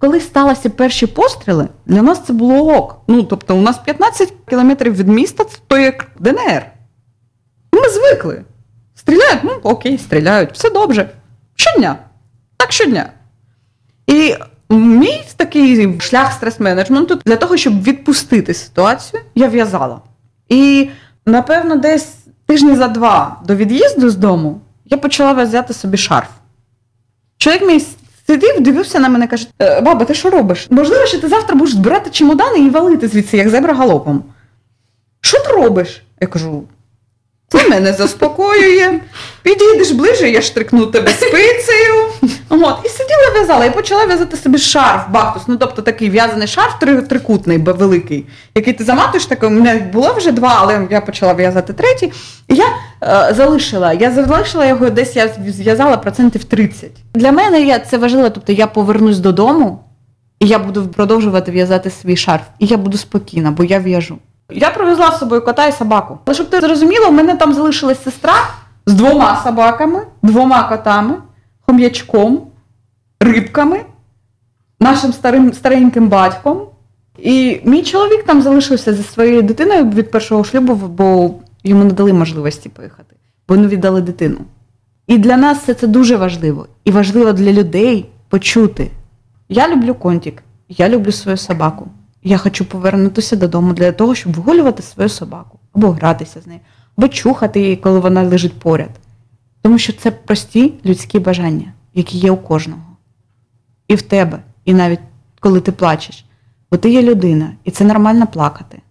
коли сталися перші постріли, для нас це було ок. Ну, тобто, у нас 15 кілометрів від міста це то як ДНР. Ми звикли. Стріляють, ну окей, стріляють, все добре. Щодня. Так щодня. І мій такий шлях стрес-менеджменту для того, щоб відпустити ситуацію, я в'язала. І, напевно, десь тижні за два до від'їзду з дому я почала в'язати собі шарф. Чоловік мій сидів, дивився на мене каже: «Е, Баба, ти що робиш? Можливо, що ти завтра будеш збирати чемодани і валити звідси, як зебра галопом. Що ти робиш? Я кажу, це мене заспокоює. Підійдеш ближче, я штрикну тебе спицею. От, і сиділа в'язала, і почала в'язати собі шарф, бактус. Ну, тобто такий в'язаний шарф трикутний, великий, який ти заматуєш, такий, у мене було вже два, але я почала в'язати третій. І я е, залишила, я залишила його десь, я зв'язала процентів 30. Для мене я, це важливо, тобто я повернусь додому, і я буду продовжувати в'язати свій шарф. І я буду спокійна, бо я в'яжу. Я привезла з собою кота і собаку. Але щоб ти зрозуміла, у мене там залишилась сестра з двома собаками, двома котами, хом'ячком, рибками, нашим старим, стареньким батьком. І мій чоловік там залишився зі своєю дитиною від першого шлюбу, бо йому не дали можливості поїхати, бо не віддали дитину. І для нас це, це дуже важливо. І важливо для людей почути. Я люблю контік, я люблю свою собаку. Я хочу повернутися додому для того, щоб вигулювати свою собаку, або гратися з нею, або чухати її, коли вона лежить поряд. Тому що це прості людські бажання, які є у кожного. І в тебе, і навіть коли ти плачеш. Бо ти є людина, і це нормально плакати.